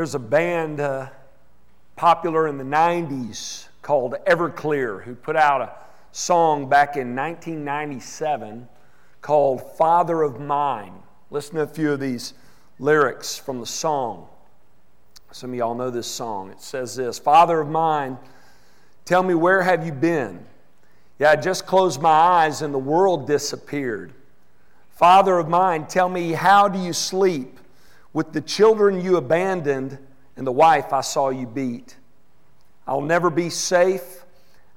There's a band uh, popular in the 90s called Everclear who put out a song back in 1997 called Father of Mine. Listen to a few of these lyrics from the song. Some of y'all know this song. It says this Father of mine, tell me where have you been? Yeah, I just closed my eyes and the world disappeared. Father of mine, tell me how do you sleep with the children you abandoned and the wife I saw you beat? I'll never be safe.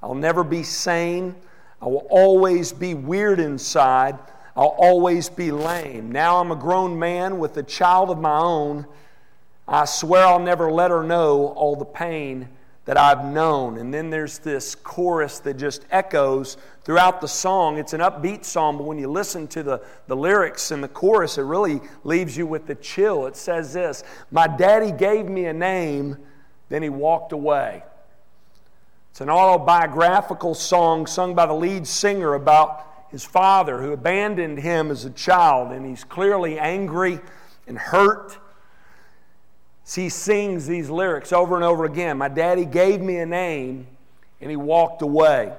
I'll never be sane. I will always be weird inside. I'll always be lame. Now I'm a grown man with a child of my own. I swear I'll never let her know all the pain that I've known. And then there's this chorus that just echoes throughout the song. It's an upbeat song, but when you listen to the, the lyrics and the chorus, it really leaves you with the chill. It says this My daddy gave me a name, then he walked away. It's an autobiographical song sung by the lead singer about his father who abandoned him as a child, and he's clearly angry and hurt. He sings these lyrics over and over again. My daddy gave me a name, and he walked away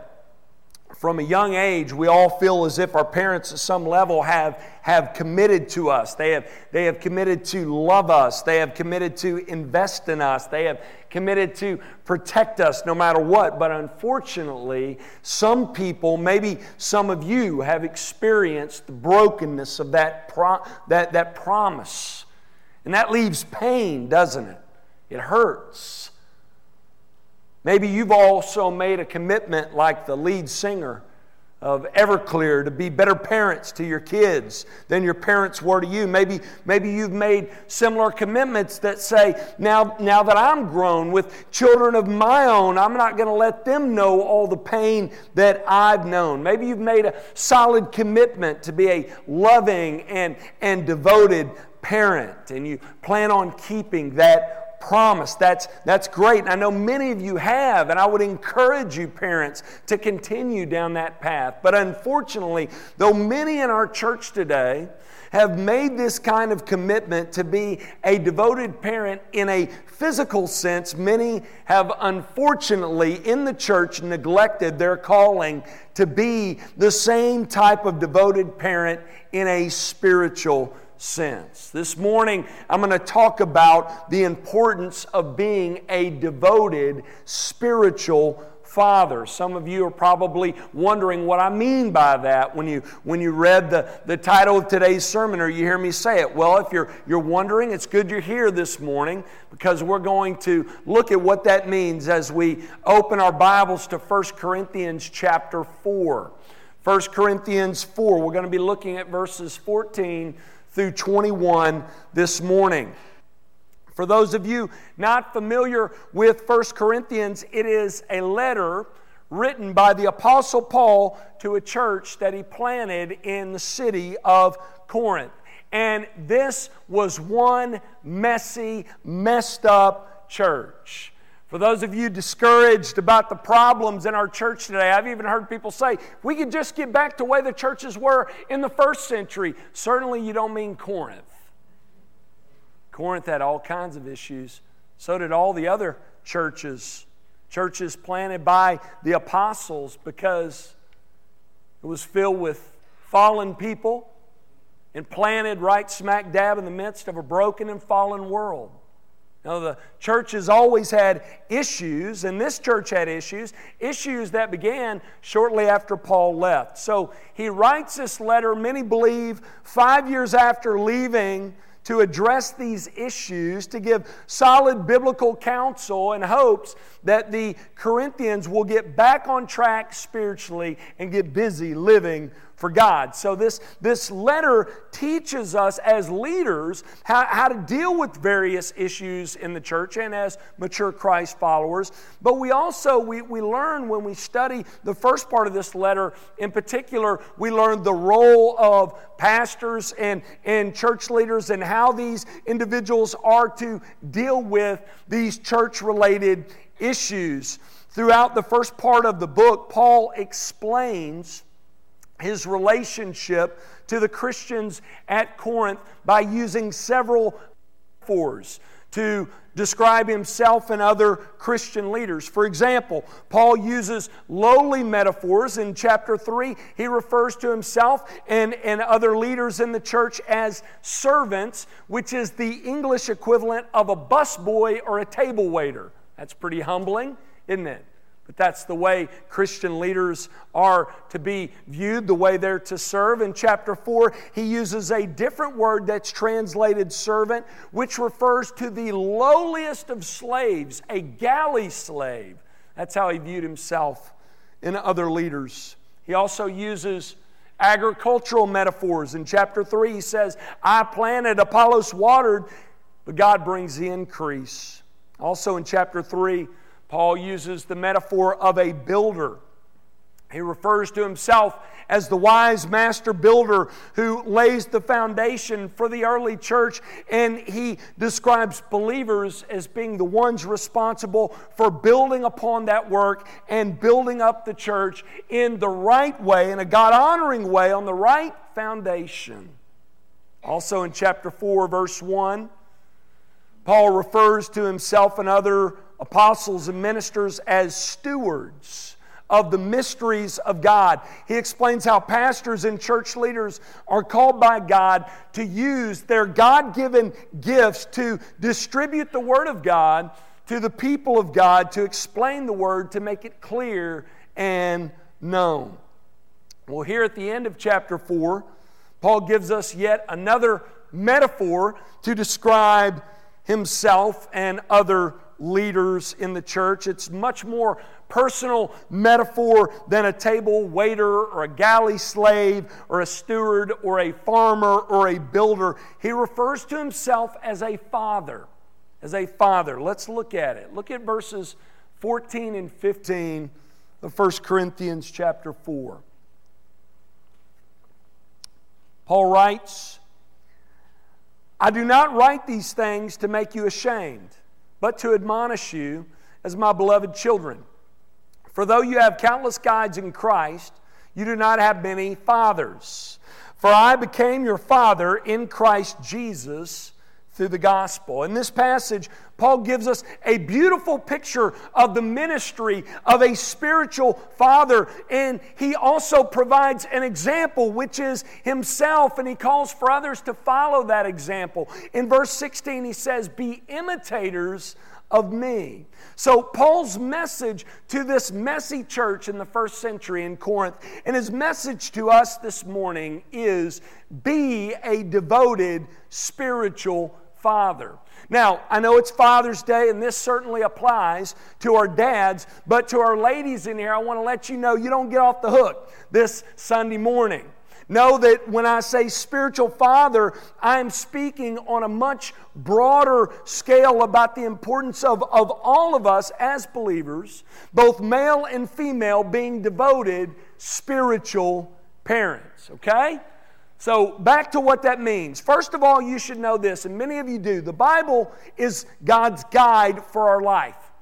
from a young age, we all feel as if our parents at some level have, have committed to us. They have, they have committed to love us. They have committed to invest in us. They have committed to protect us no matter what. But unfortunately, some people, maybe some of you, have experienced the brokenness of that, pro- that, that promise. And that leaves pain, doesn't it? It hurts. Maybe you've also made a commitment, like the lead singer of Everclear, to be better parents to your kids than your parents were to you. Maybe, maybe you've made similar commitments that say, now, now that I'm grown with children of my own, I'm not going to let them know all the pain that I've known. Maybe you've made a solid commitment to be a loving and, and devoted parent, and you plan on keeping that promise. That's, that's great. And I know many of you have, and I would encourage you, parents, to continue down that path. But unfortunately, though many in our church today have made this kind of commitment to be a devoted parent in a physical sense, many have unfortunately in the church neglected their calling to be the same type of devoted parent in a spiritual sense. This morning, I'm going to talk about the importance of being a devoted spiritual father. Some of you are probably wondering what I mean by that when you, when you read the, the title of today's sermon or you hear me say it. Well, if you're, you're wondering, it's good you're here this morning because we're going to look at what that means as we open our Bibles to 1 Corinthians chapter 4. 1 Corinthians 4, we're going to be looking at verses 14 through 21 this morning. For those of you not familiar with 1 Corinthians, it is a letter written by the Apostle Paul to a church that he planted in the city of Corinth. And this was one messy, messed up church. For those of you discouraged about the problems in our church today, I've even heard people say, we could just get back to way the churches were in the first century. Certainly, you don't mean Corinth. Corinth had all kinds of issues. So did all the other churches. Churches planted by the apostles because it was filled with fallen people and planted right smack dab in the midst of a broken and fallen world. Now, the church has always had issues, and this church had issues, issues that began shortly after Paul left. So he writes this letter, many believe, five years after leaving to address these issues, to give solid biblical counsel and hopes that the Corinthians will get back on track spiritually and get busy living for God. So, this, this letter teaches us as leaders how, how to deal with various issues in the church and as mature Christ followers. But we also, we, we learn when we study the first part of this letter in particular, we learn the role of pastors and, and church leaders and how these individuals are to deal with these church related issues. Throughout the first part of the book, Paul explains his relationship to the Christians at Corinth by using several metaphors to describe himself and other Christian leaders. For example, Paul uses lowly metaphors in chapter 3. He refers to himself and, and other leaders in the church as servants, which is the English equivalent of a busboy or a table waiter. That's pretty humbling, isn't it? But that's the way Christian leaders are to be viewed, the way they're to serve. In chapter 4, he uses a different word that's translated servant, which refers to the lowliest of slaves, a galley slave. That's how he viewed himself in other leaders. He also uses agricultural metaphors. In chapter 3, he says, I planted, Apollos watered, but God brings the increase. Also in chapter 3, Paul uses the metaphor of a builder. He refers to himself as the wise master builder who lays the foundation for the early church, and he describes believers as being the ones responsible for building upon that work and building up the church in the right way, in a God honoring way, on the right foundation. Also in chapter 4, verse 1, Paul refers to himself and other apostles and ministers as stewards of the mysteries of God. He explains how pastors and church leaders are called by God to use their God given gifts to distribute the Word of God to the people of God, to explain the Word, to make it clear and known. Well, here at the end of chapter 4, Paul gives us yet another metaphor to describe himself and other leaders in the church. It's much more personal metaphor than a table waiter or a galley slave or a steward or a farmer or a builder. He refers to himself as a father. As a father. Let's look at it. Look at verses 14 and 15 of 1 Corinthians chapter 4. Paul writes, I do not write these things to make you ashamed but to admonish you as my beloved children. For though you have countless guides in Christ, you do not have many fathers. For I became your father in Christ Jesus through the gospel. In this passage, Paul gives us a beautiful picture of the ministry of a spiritual father, and he also provides an example, which is himself, and he calls for others to follow that example. In verse 16, he says, Be imitators of me. So, Paul's message to this messy church in the first century in Corinth, and his message to us this morning is be a devoted spiritual father. Now, I know it's Father's Day, and this certainly applies to our dads, but to our ladies in here, I want to let you know you don't get off the hook this Sunday morning. Know that when I say spiritual father, I am speaking on a much broader scale about the importance of, of all of us as believers, both male and female, being devoted spiritual parents, okay? So, back to what that means. First of all, you should know this, and many of you do. The Bible is God's guide for our life,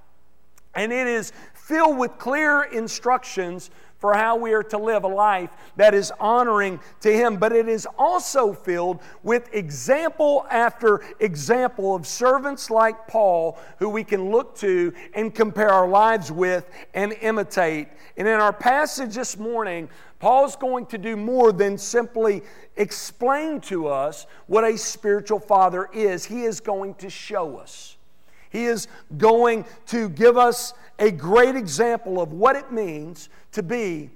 and it is filled with clear instructions for how we are to live a life that is honoring to Him. But it is also filled with example after example of servants like Paul who we can look to and compare our lives with and imitate. And in our passage this morning, Paul's going to do more than simply explain to us what a spiritual father is. He is going to show us. He is going to give us a great example of what it means to be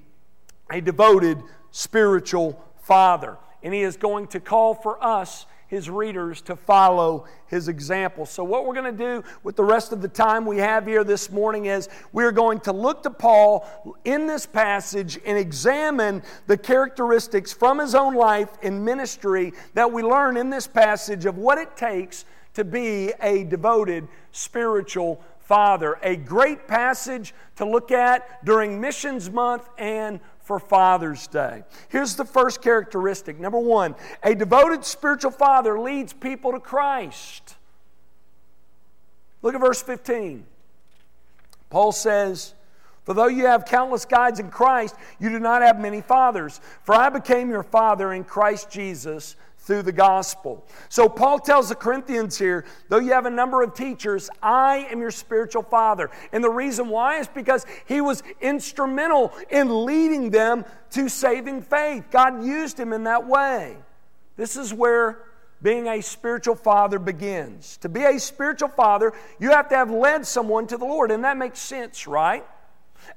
a devoted spiritual father. And he is going to call for us his readers to follow his example. So, what we're going to do with the rest of the time we have here this morning is we're going to look to Paul in this passage and examine the characteristics from his own life and ministry that we learn in this passage of what it takes to be a devoted spiritual father. A great passage to look at during Missions Month and for Father's Day. Here's the first characteristic. Number one, a devoted spiritual father leads people to Christ. Look at verse 15. Paul says, For though you have countless guides in Christ, you do not have many fathers. For I became your father in Christ Jesus through the gospel. So Paul tells the Corinthians here, though you have a number of teachers, I am your spiritual father. And the reason why is because he was instrumental in leading them to saving faith. God used him in that way. This is where being a spiritual father begins. To be a spiritual father, you have to have led someone to the Lord, and that makes sense, right?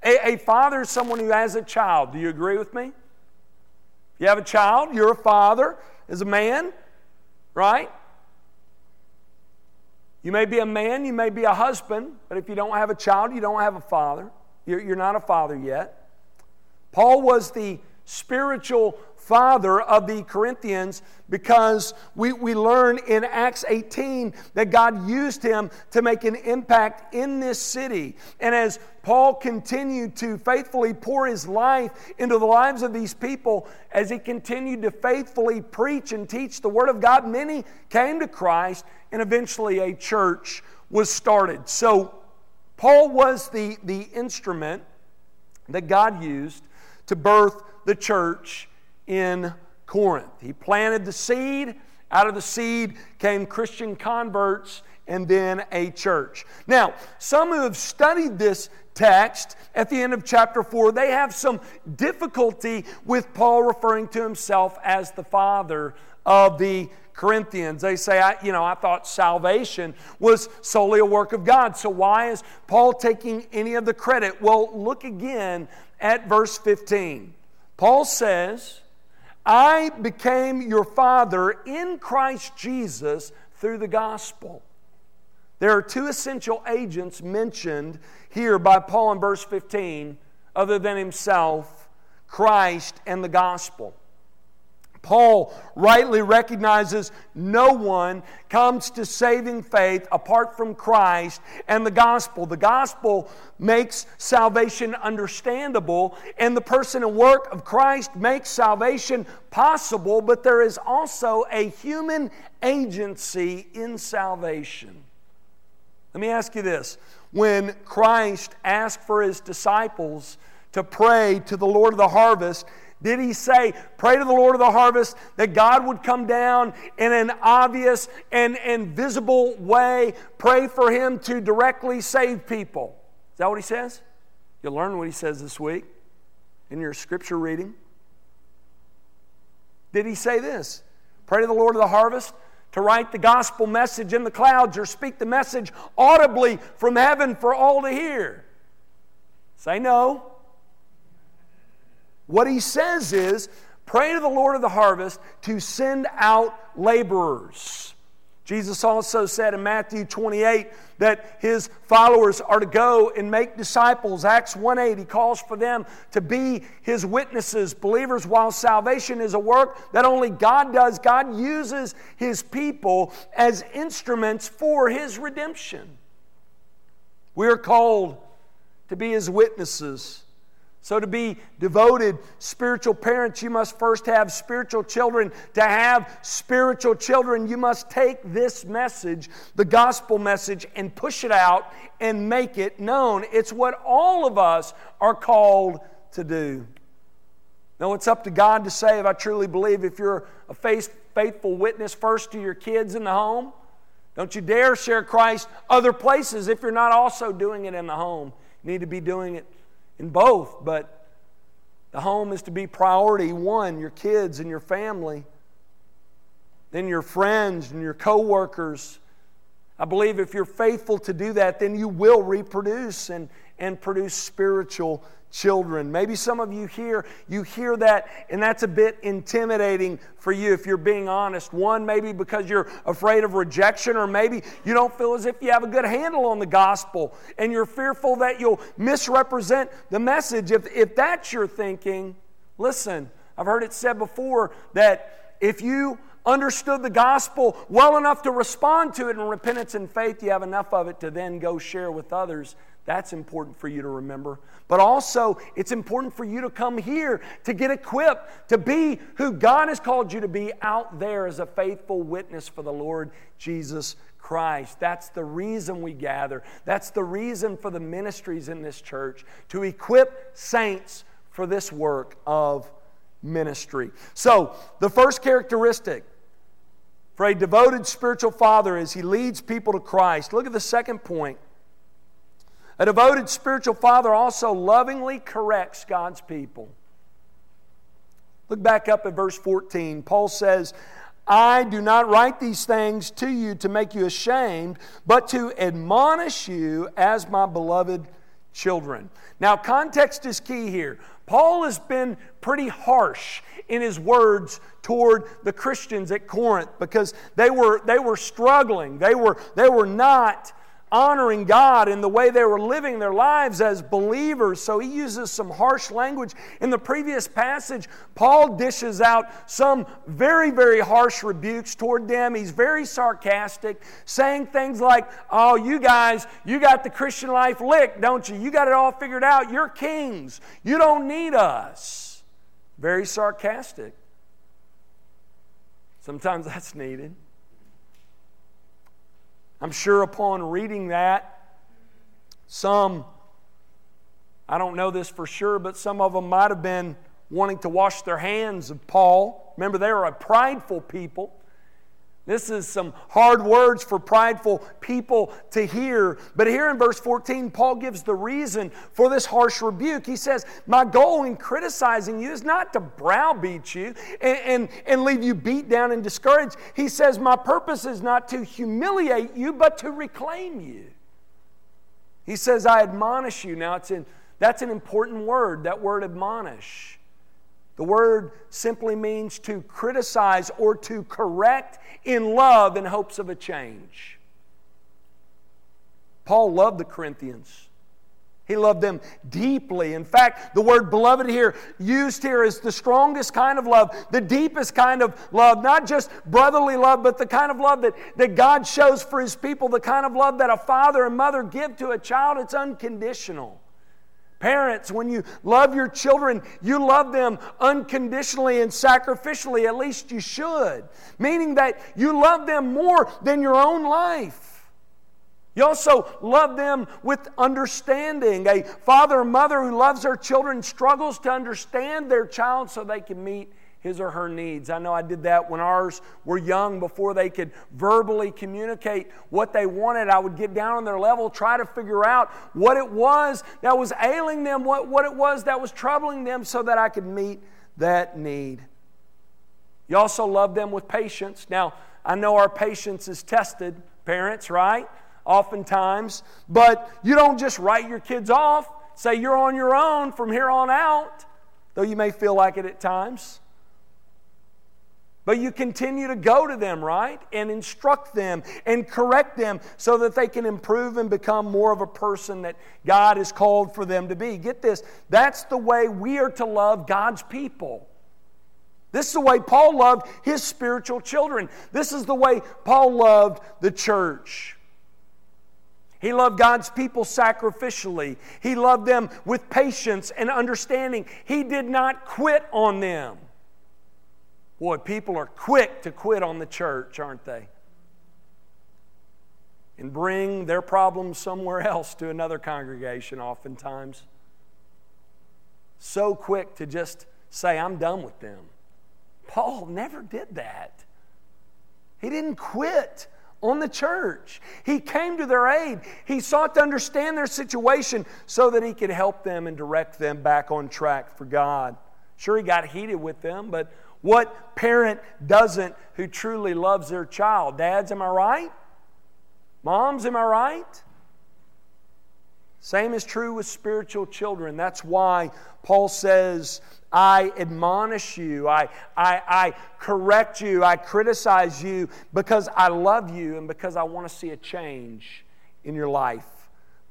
A, a father is someone who has a child. Do you agree with me? You have a child, you're a father as a man, right? You may be a man, you may be a husband, but if you don't have a child, you don't have a father. You're, you're not a father yet. Paul was the spiritual father of the Corinthians because we, we learn in Acts 18 that God used him to make an impact in this city. And as Paul continued to faithfully pour his life into the lives of these people, as he continued to faithfully preach and teach the Word of God, many came to Christ, and eventually a church was started. So, Paul was the, the instrument that God used to birth the church in Corinth. He planted the seed. Out of the seed came Christian converts and then a church. Now, some who have studied this text at the end of chapter 4, they have some difficulty with Paul referring to himself as the father of the Corinthians. They say, I, you know, I thought salvation was solely a work of God. So why is Paul taking any of the credit? Well, look again at verse 15. Paul says, I became your father in Christ Jesus through the gospel. There are two essential agents mentioned here by Paul in verse 15, other than himself, Christ and the gospel. Paul rightly recognizes no one comes to saving faith apart from Christ and the gospel. The gospel makes salvation understandable, and the person and work of Christ makes salvation possible, but there is also a human agency in salvation. Let me ask you this when Christ asked for his disciples to pray to the Lord of the harvest, did he say, pray to the Lord of the harvest that God would come down in an obvious and, and visible way? Pray for him to directly save people. Is that what he says? You'll learn what he says this week in your scripture reading. Did he say this? Pray to the Lord of the harvest to write the gospel message in the clouds or speak the message audibly from heaven for all to hear. Say no. What he says is pray to the Lord of the harvest to send out laborers. Jesus also said in Matthew 28 that his followers are to go and make disciples. Acts 1:8 he calls for them to be his witnesses, believers while salvation is a work that only God does. God uses his people as instruments for his redemption. We are called to be his witnesses. So, to be devoted spiritual parents, you must first have spiritual children. To have spiritual children, you must take this message, the gospel message, and push it out and make it known. It's what all of us are called to do. Now, it's up to God to save. I truly believe if you're a faithful witness first to your kids in the home. Don't you dare share Christ other places if you're not also doing it in the home. You need to be doing it in both, but the home is to be priority one, your kids and your family, then your friends and your coworkers. I believe if you're faithful to do that, then you will reproduce and, and produce spiritual children. Maybe some of you here, you hear that, and that's a bit intimidating for you if you're being honest. One, maybe because you're afraid of rejection, or maybe you don't feel as if you have a good handle on the gospel and you're fearful that you'll misrepresent the message. If, if that's your thinking, listen, I've heard it said before that if you understood the gospel well enough to respond to it in repentance and faith, you have enough of it to then go share with others that's important for you to remember. But also, it's important for you to come here to get equipped to be who God has called you to be out there as a faithful witness for the Lord Jesus Christ. That's the reason we gather. That's the reason for the ministries in this church to equip saints for this work of ministry. So, the first characteristic for a devoted spiritual father is he leads people to Christ. Look at the second point. A devoted spiritual father also lovingly corrects God's people. Look back up at verse 14. Paul says, I do not write these things to you to make you ashamed, but to admonish you as my beloved children. Now, context is key here. Paul has been pretty harsh in his words toward the Christians at Corinth because they were, they were struggling. They were, they were not honoring God in the way they were living their lives as believers. So he uses some harsh language. In the previous passage, Paul dishes out some very, very harsh rebukes toward them. He's very sarcastic, saying things like, Oh, you guys, you got the Christian life licked, don't you? You got it all figured out. You're kings. You don't need us. Very sarcastic. Sometimes that's needed. I'm sure upon reading that, some, I don't know this for sure, but some of them might have been wanting to wash their hands of Paul. Remember, they were a prideful people. This is some hard words for prideful people to hear. But here in verse 14, Paul gives the reason for this harsh rebuke. He says, My goal in criticizing you is not to browbeat you and, and, and leave you beat down and discouraged. He says, My purpose is not to humiliate you, but to reclaim you. He says, I admonish you. Now, it's in, that's an important word, that word admonish. The word simply means to criticize or to correct in love in hopes of a change. Paul loved the Corinthians. He loved them deeply. In fact, the word beloved here, used here, is the strongest kind of love, the deepest kind of love, not just brotherly love, but the kind of love that, that God shows for His people, the kind of love that a father and mother give to a child. It's unconditional. Parents, when you love your children, you love them unconditionally and sacrificially, at least you should. Meaning that you love them more than your own life. You also love them with understanding. A father or mother who loves their children struggles to understand their child so they can meet his or her needs. I know I did that when ours were young before they could verbally communicate what they wanted. I would get down on their level, try to figure out what it was that was ailing them, what, what it was that was troubling them, so that I could meet that need. You also love them with patience. Now, I know our patience is tested, parents, right? Oftentimes. But you don't just write your kids off, say you're on your own from here on out, though you may feel like it at times. But you continue to go to them, right? And instruct them and correct them so that they can improve and become more of a person that God has called for them to be. Get this that's the way we are to love God's people. This is the way Paul loved his spiritual children. This is the way Paul loved the church. He loved God's people sacrificially. He loved them with patience and understanding. He did not quit on them. Boy, people are quick to quit on the church, aren't they? And bring their problems somewhere else to another congregation, oftentimes. So quick to just say, I'm done with them. Paul never did that. He didn't quit on the church. He came to their aid. He sought to understand their situation so that he could help them and direct them back on track for God. Sure, he got heated with them, but what parent doesn't who truly loves their child? Dads, am I right? Moms, am I right? Same is true with spiritual children. That's why Paul says, I admonish you, I, I, I correct you, I criticize you because I love you and because I want to see a change in your life.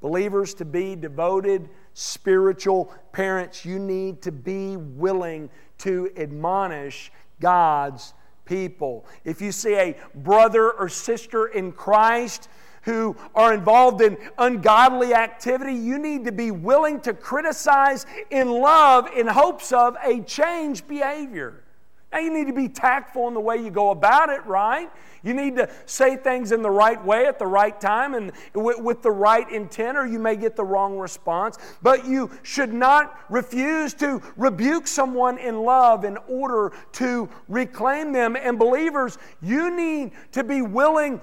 Believers, to be devoted spiritual parents, you need to be willing to admonish God's people. If you see a brother or sister in Christ who are involved in ungodly activity, you need to be willing to criticize in love in hopes of a change behavior. Now, you need to be tactful in the way you go about it, right? You need to say things in the right way at the right time and with, with, the right intent, or you may get the wrong response. But you should not refuse to rebuke someone in love in order to reclaim them. And, believers, you need to be willing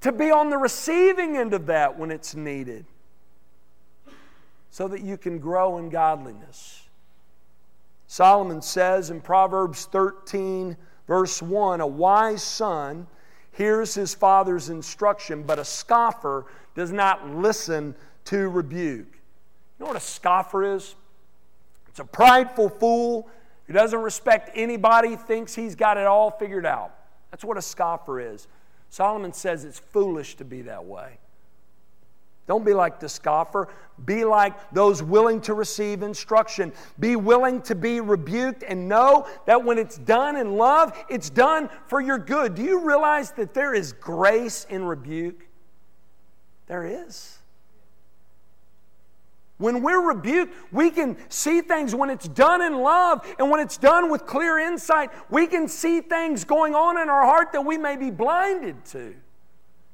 to be on the receiving end of that when it's needed so that you can grow in godliness. Solomon says in Proverbs 13, verse 1 A wise son hears his father's instruction, but a scoffer does not listen to rebuke. You know what a scoffer is? It's a prideful fool who doesn't respect anybody, thinks he's got it all figured out. That's what a scoffer is. Solomon says it's foolish to be that way. Don't be like the scoffer. Be like those willing to receive instruction. Be willing to be rebuked and know that when it's done in love, it's done for your good. Do you realize that there is grace in rebuke? There is. When we're rebuked, we can see things when it's done in love and when it's done with clear insight. We can see things going on in our heart that we may be blinded to.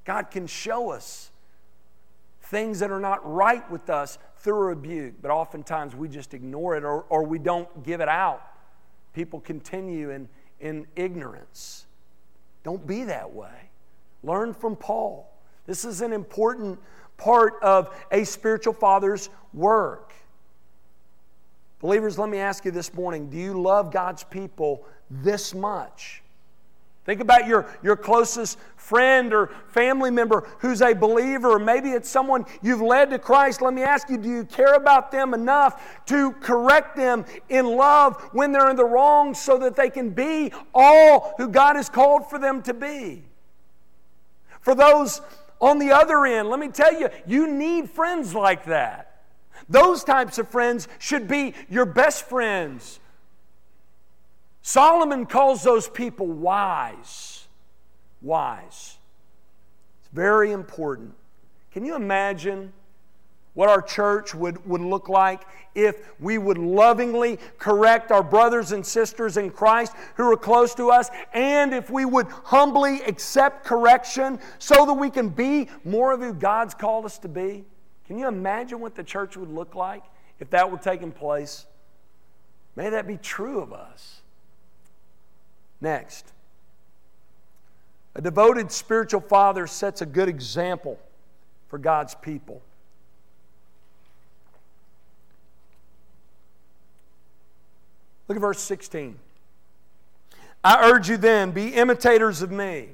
God can show us things that are not right with us through rebuke, but oftentimes we just ignore it or, or we don't give it out. People continue in, in ignorance. Don't be that way. Learn from Paul. This is an important part of a spiritual father's work. Believers, let me ask you this morning do you love God's people this much? Think about your, your closest friend or family member who's a believer, or maybe it's someone you've led to Christ. Let me ask you do you care about them enough to correct them in love when they're in the wrong so that they can be all who God has called for them to be? For those on the other end, let me tell you, you need friends like that. Those types of friends should be your best friends Solomon calls those people wise. Wise. It's very important. Can you imagine what our church would, would look like if we would lovingly correct our brothers and sisters in Christ who are close to us, and if we would humbly accept correction so that we can be more of who God's called us to be? Can you imagine what the church would look like if that were taking place? May that be true of us. Next, a devoted spiritual father sets a good example for God's people. Look at verse 16. I urge you then, be imitators of me.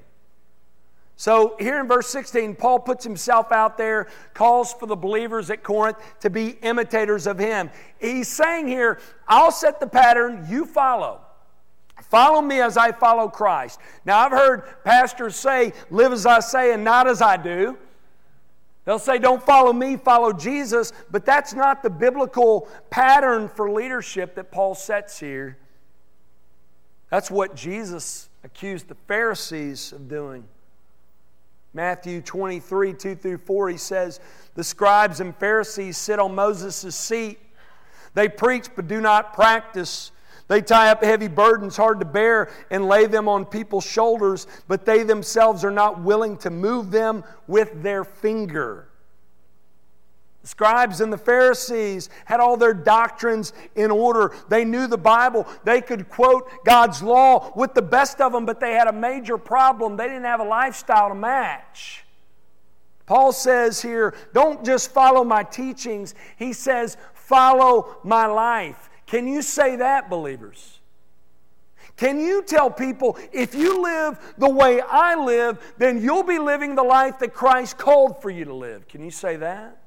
So, here in verse 16, Paul puts himself out there, calls for the believers at Corinth to be imitators of him. He's saying here, I'll set the pattern, you follow. Follow me as I follow Christ. Now, I've heard pastors say, live as I say and not as I do. They'll say, don't follow me, follow Jesus. But that's not the biblical pattern for leadership that Paul sets here. That's what Jesus accused the Pharisees of doing. Matthew 23, 2 through 4, he says, The scribes and Pharisees sit on Moses' seat. They preach but do not practice. They tie up heavy burdens hard to bear and lay them on people's shoulders, but they themselves are not willing to move them with their finger. The scribes and the Pharisees had all their doctrines in order. They knew the Bible. They could quote God's law with the best of them, but they had a major problem. They didn't have a lifestyle to match. Paul says here, don't just follow my teachings. He says, follow my life. Can you say that, believers? Can you tell people, if you live the way I live, then you'll be living the life that Christ called for you to live? Can you say that?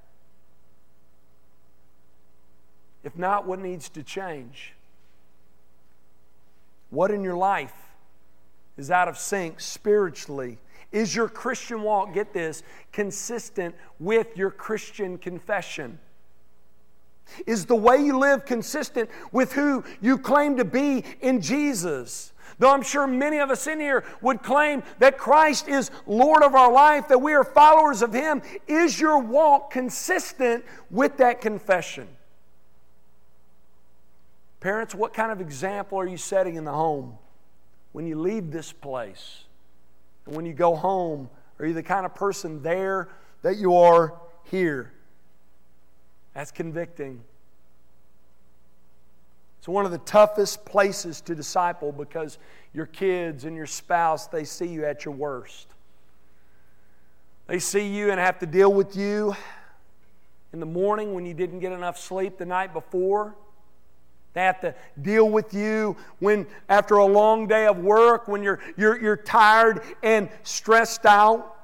If not, what needs to change? What in your life is out of sync spiritually? Is your Christian walk, get this, consistent with your Christian confession? Is the way you live consistent with who you claim to be in Jesus? Though I'm sure many of us in here would claim that Christ is Lord of our life, that we are followers of Him, is your walk consistent with that confession? Parents, what kind of example are you setting in the home? when you leave this place? And when you go home, are you the kind of person there that you are here? That's convicting. It's one of the toughest places to disciple because your kids and your spouse, they see you at your worst. They see you and have to deal with you in the morning when you didn't get enough sleep the night before. They have to deal with you when, after a long day of work, when you're, you're, you're tired and stressed out.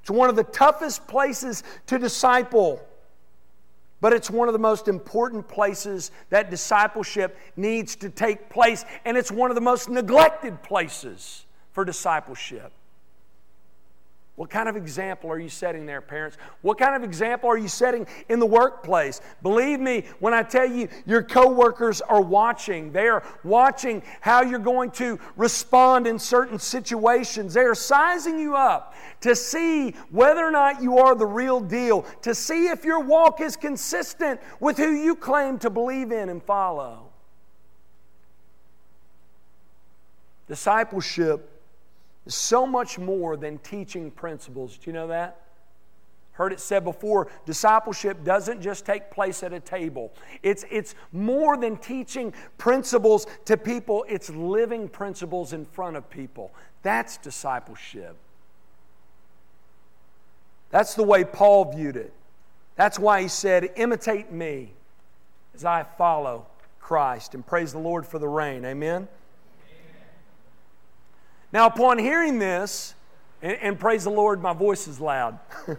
It's one of the toughest places to disciple. But it's one of the most important places that discipleship needs to take place, and it's one of the most neglected places for discipleship. What kind of example are you setting there, parents? What kind of example are you setting in the workplace? Believe me when I tell you your coworkers are watching. They are watching how you're going to respond in certain situations. They are sizing you up to see whether or not you are the real deal, to see if your walk is consistent with who you claim to believe in and follow. Discipleship is so much more than teaching principles. Do you know that? Heard it said before, discipleship doesn't just take place at a table. It's, it's more than teaching principles to people, it's living principles in front of people. That's discipleship. That's the way Paul viewed it. That's why he said, Imitate me as I follow Christ. And praise the Lord for the rain. Amen. Now, upon hearing this, and, and praise the Lord, my voice is loud.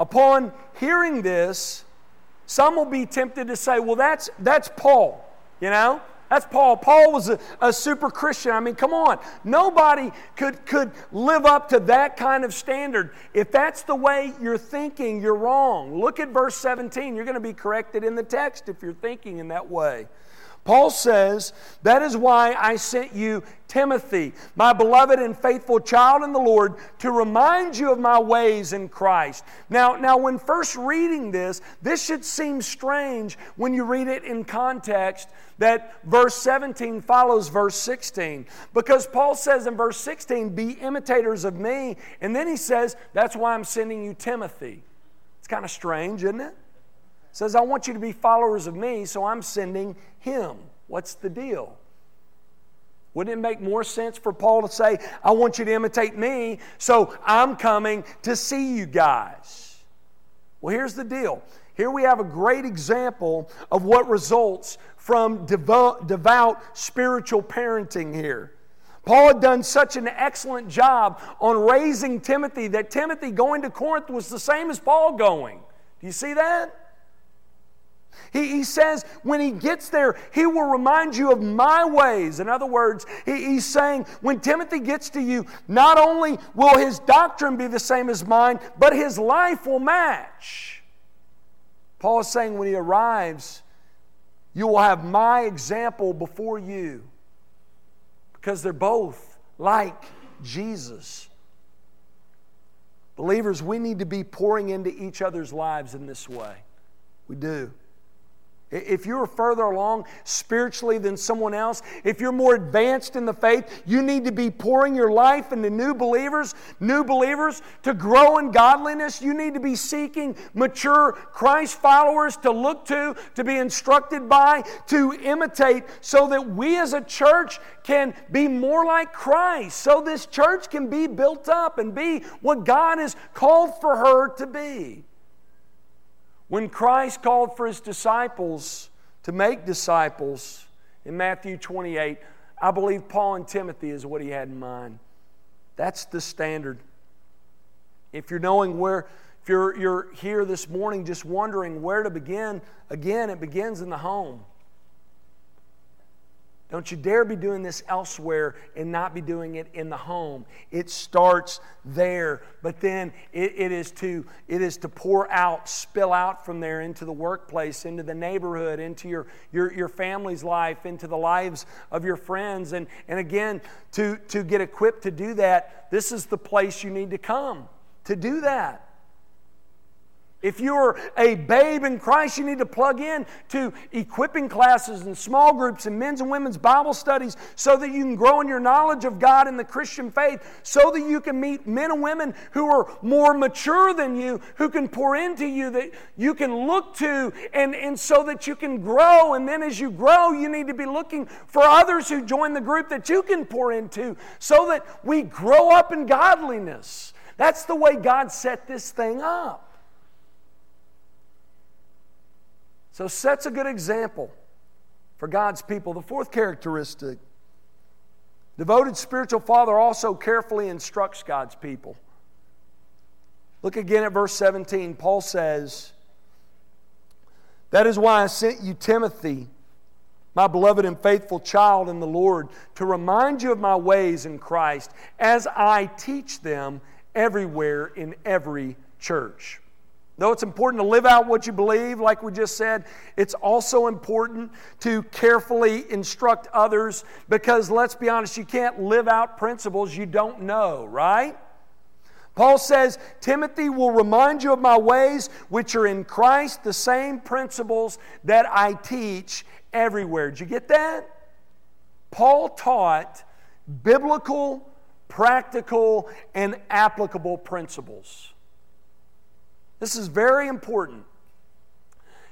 upon hearing this, some will be tempted to say, well, that's, that's Paul, you know? That's Paul. Paul was a, a, super Christian. I mean, come on. Nobody could, could live up to that kind of standard. If that's the way you're thinking, you're wrong. Look at verse 17. You're going to be corrected in the text if you're thinking in that way. Paul says, That is why I sent you Timothy, my beloved and faithful child in the Lord, to remind you of my ways in Christ. Now, now when first reading this, this should seem strange when you read it in context that verse 17 follows verse 16. Because Paul says in verse 16, Be imitators of me. And then he says, That's why I'm sending you Timothy. It's kind of strange, isn't it? Says, I want you to be followers of me, so I'm sending him. What's the deal? Wouldn't it make more sense for Paul to say, I want you to imitate me, so I'm coming to see you guys? Well, here's the deal. Here we have a great example of what results from devout, devout spiritual parenting here. Paul had done such an excellent job on raising Timothy that Timothy going to Corinth was the same as Paul going. Do you see that? He, he says when he gets there, he will remind you of my ways. In other words, he, he's saying when Timothy gets to you, not only will his doctrine be the same as mine, but his life will match. Paul is saying when he arrives, you will have my example before you because they're both like Jesus. Believers, we need to be pouring into each other's lives in this way. We do. If you're further along spiritually than someone else, if you're more advanced in the faith, you need to be pouring your life into new believers, new believers to grow in godliness. You need to be seeking mature Christ followers to look to, to be instructed by, to imitate, so that we as a church can be more like Christ, so this church can be built up and be what God has called for her to be. When Christ called for his disciples to make disciples in Matthew 28, I believe Paul and Timothy is what he had in mind. That's the standard. If you're knowing where, if you're, you're here this morning just wondering where to begin, again, it begins in the home. Don't you dare be doing this elsewhere and not be doing it in the home. It starts there, but then it, it, is to, it is to pour out, spill out from there into the workplace, into the neighborhood, into your, your, your family's life, into the lives of your friends. And, and again, to, to get equipped to do that, this is the place you need to come to do that. If you're a babe in Christ, you need to plug in to equipping classes and small groups and men's and women's Bible studies so that you can grow in your knowledge of God and the Christian faith, so that you can meet men and women who are more mature than you, who can pour into you, that you can look to, and, and so that you can grow. And then as you grow, you need to be looking for others who join the group that you can pour into so that we grow up in godliness. That's the way God set this thing up. So, sets a good example for God's people. The fourth characteristic devoted spiritual father also carefully instructs God's people. Look again at verse 17. Paul says, That is why I sent you Timothy, my beloved and faithful child in the Lord, to remind you of my ways in Christ as I teach them everywhere in every church. Though it's important to live out what you believe, like we just said, it's also important to carefully instruct others because let's be honest, you can't live out principles you don't know, right? Paul says, Timothy will remind you of my ways, which are in Christ, the same principles that I teach everywhere. Did you get that? Paul taught biblical, practical, and applicable principles. This is very important.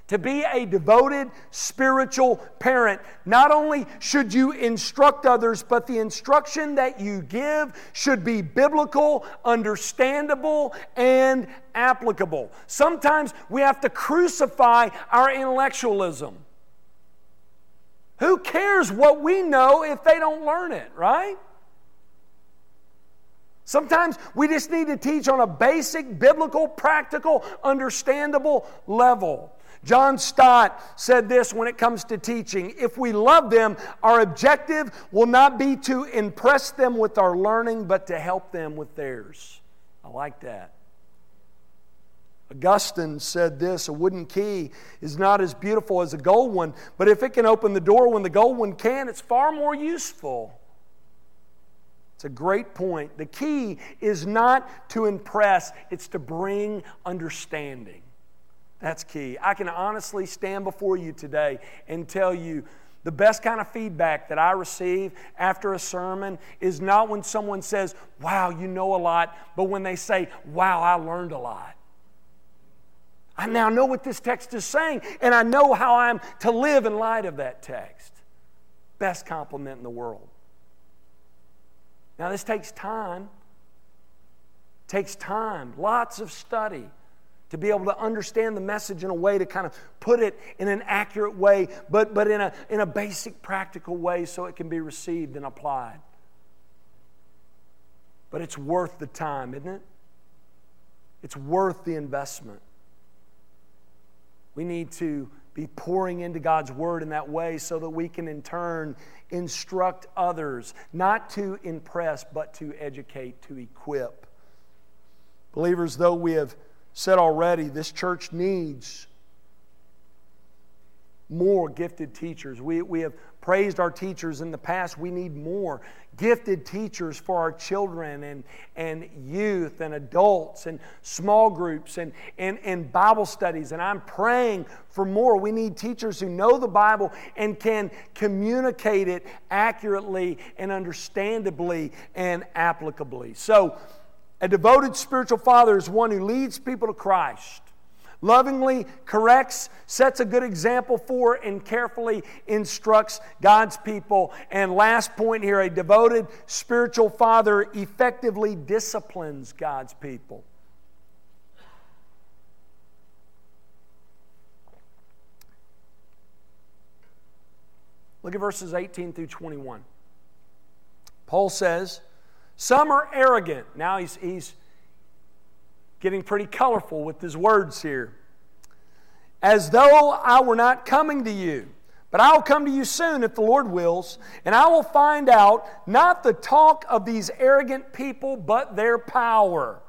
To be a devoted spiritual parent, not only should you instruct others, but the instruction that you give should be biblical, understandable, and applicable. Sometimes we have to crucify our intellectualism. Who cares what we know if they don't learn it, right? Sometimes we just need to teach on a basic, biblical, practical, understandable level. John Stott said this when it comes to teaching if we love them, our objective will not be to impress them with our learning, but to help them with theirs. I like that. Augustine said this a wooden key is not as beautiful as a gold one, but if it can open the door when the gold one can, it's far more useful. It's a great point. The key is not to impress, it's to bring understanding. That's key. I can honestly stand before you today and tell you the best kind of feedback that I receive after a sermon is not when someone says, Wow, you know a lot, but when they say, Wow, I learned a lot. I now know what this text is saying, and I know how I'm to live in light of that text. Best compliment in the world. Now, this takes time. It takes time, lots of study to be able to understand the message in a way to kind of put it in an accurate way, but, but in, a, in a basic, practical way so it can be received and applied. But it's worth the time, isn't it? It's worth the investment. We need to be pouring into God's Word in that way so that we can in turn instruct others, not to impress, but to educate, to equip. Believers, though we have said already, this church needs more gifted teachers. We, we have praised our teachers in the past. We need more gifted teachers for our children and, and youth and adults and small groups and, and, and Bible studies. And I'm praying for more. We need teachers who know the Bible and can communicate it accurately and understandably and applicably. So, a devoted spiritual father is one who leads people to Christ lovingly corrects, sets a good example for, and carefully instructs God's people. And last point here a devoted spiritual father effectively disciplines God's people. Look at verses 18 through 21. Paul says, Some are arrogant. Now he's, he's getting pretty colorful with his words here. As though I were not coming to you. But I will come to you soon if the Lord wills, and I will find out not the talk of these arrogant people, but their power.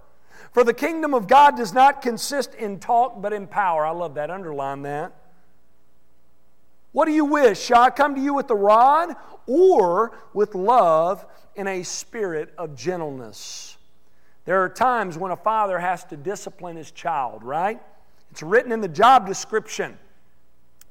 For the kingdom of God does not consist in talk, but in power. I love that. Underline that. What do you wish? Shall I come to you with the rod or with love in a spirit of gentleness? There are times when a father has to discipline his child, right? It's written in the job description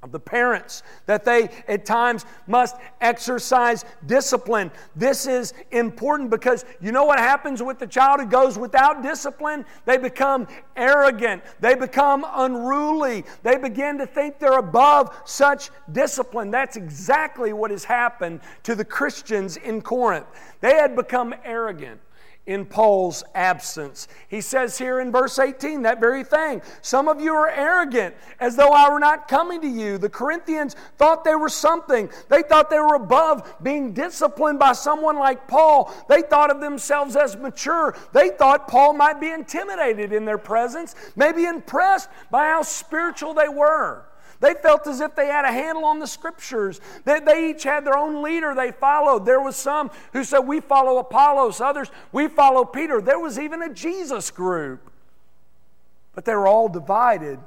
of the parents that they at times must exercise discipline. This is important because you know what happens with the child who goes without discipline? They become arrogant, they become unruly, they begin to think they're above such discipline. That's exactly what has happened to the Christians in Corinth. They had become arrogant in Paul's absence. He says here in verse 18 that very thing. Some of you are arrogant, as though I were not coming to you. The Corinthians thought they were something. They thought they were above being disciplined by someone like Paul. They thought of themselves as mature. They thought Paul might be intimidated in their presence, maybe impressed by how spiritual they were. They felt as if they had a handle on the scriptures. They, they each had their own leader they followed. There was some who said, We follow Apollos, others, we follow Peter. There was even a Jesus group. But they were all divided.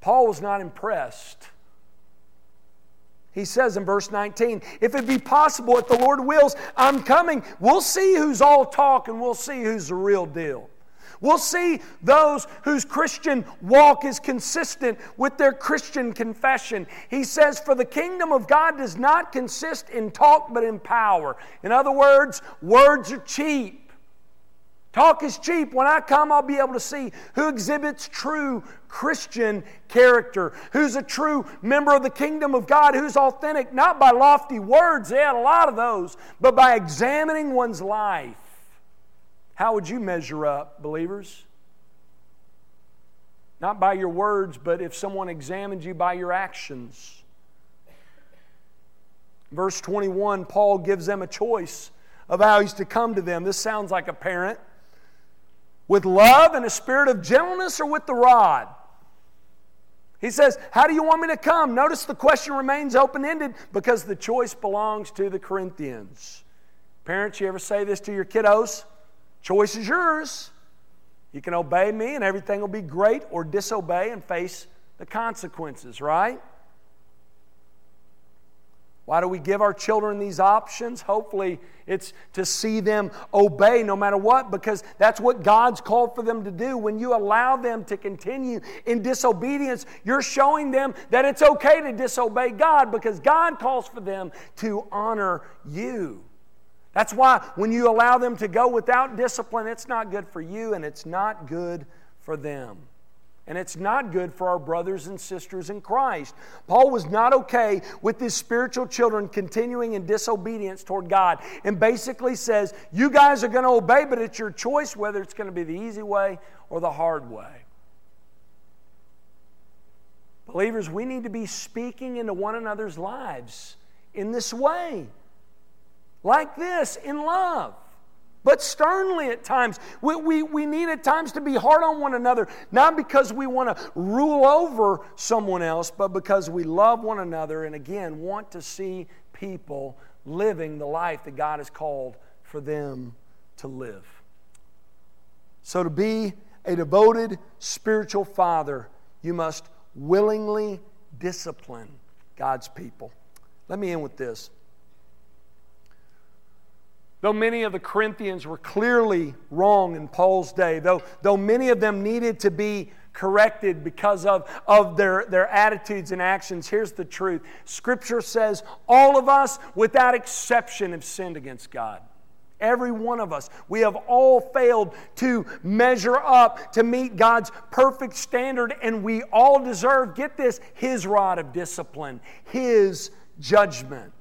Paul was not impressed. He says in verse 19, If it be possible, if the Lord wills, I'm coming. We'll see who's all talk and we'll see who's the real deal. We'll see those whose Christian walk is consistent with their Christian confession. He says, For the kingdom of God does not consist in talk, but in power. In other words, words are cheap. Talk is cheap. When I come, I'll be able to see who exhibits true Christian character, who's a true member of the kingdom of God, who's authentic, not by lofty words, they had a lot of those, but by examining one's life. How would you measure up, believers? Not by your words, but if someone examines you by your actions. Verse 21, Paul gives them a choice of how he's to come to them. This sounds like a parent. With love and a spirit of gentleness or with the rod? He says, How do you want me to come? Notice the question remains open ended because the choice belongs to the Corinthians. Parents, you ever say this to your kiddos? Choice is yours. You can obey me and everything will be great, or disobey and face the consequences, right? Why do we give our children these options? Hopefully, it's to see them obey no matter what, because that's what God's called for them to do. When you allow them to continue in disobedience, you're showing them that it's okay to disobey God because God calls for them to honor you. That's why when you allow them to go without discipline, it's not good for you and it's not good for them. And it's not good for our brothers and sisters in Christ. Paul was not okay with his spiritual children continuing in disobedience toward God and basically says, You guys are going to obey, but it's your choice whether it's going to be the easy way or the hard way. Believers, we need to be speaking into one another's lives in this way like this in love, but sternly at times. We, we, we need at times to be hard on one another, not because we want to rule over someone else, but because we love one another and again want to see people living the life that God has called for them to live. So, to be a devoted spiritual father, you must willingly discipline God's people. Let me end with this. Though many of the Corinthians were clearly wrong in Paul's day, though, though many of them needed to be corrected because of, of their, their attitudes and actions, here's the truth Scripture says all of us, without exception, have sinned against God. Every one of us. We have all failed to measure up to meet God's perfect standard, and we all deserve, get this, His rod of discipline, His judgment.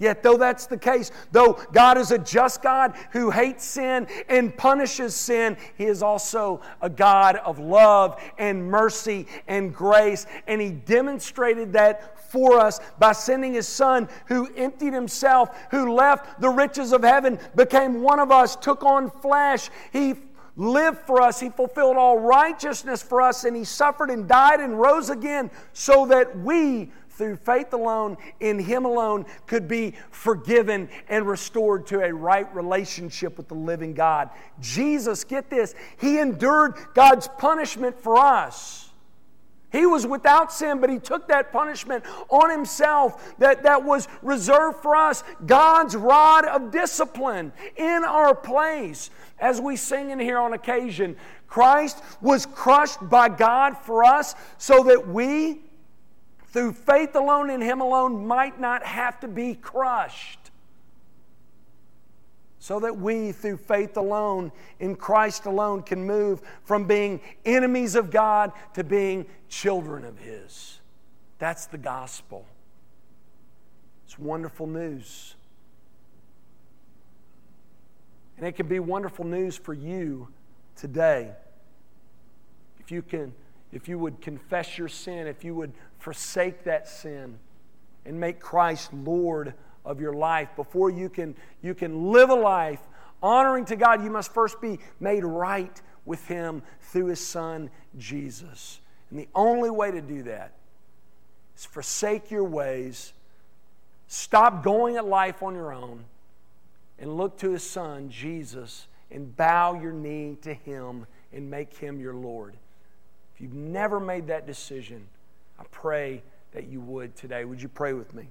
Yet, though that's the case, though God is a just God who hates sin and punishes sin, He is also a God of love and mercy and grace. And He demonstrated that for us by sending His Son, who emptied Himself, who left the riches of heaven, became one of us, took on flesh. He lived for us. He fulfilled all righteousness for us, and He suffered and died and rose again so that we through faith alone, in Him alone, could be forgiven and restored to a right relationship with the living God. Jesus, get this, He endured God's punishment for us He was without sin, but he took that punishment on himself that, that was reserved for us. God's rod of discipline in our place. As we sing in here on occasion, Christ was crushed by God for us so that we, through faith alone in him alone, might not have to be crushed so that we, through faith alone, in Christ alone, can move from being enemies of God to being children of His. That's the gospel. It's wonderful news. And it can be wonderful news for you today. If you can, if you would confess your sin, if you would forsake that sin and make Christ Lord of your life. Before you can, you can live a life honoring to God, you must first be made right with Him through His Son, Jesus. And the only way to do that is forsake your ways, stop going at life on your own, and look to His Son, Jesus, and bow your knee to Him and make Him your Lord. If you've never made that decision, I pray that you would today. Would you pray with me?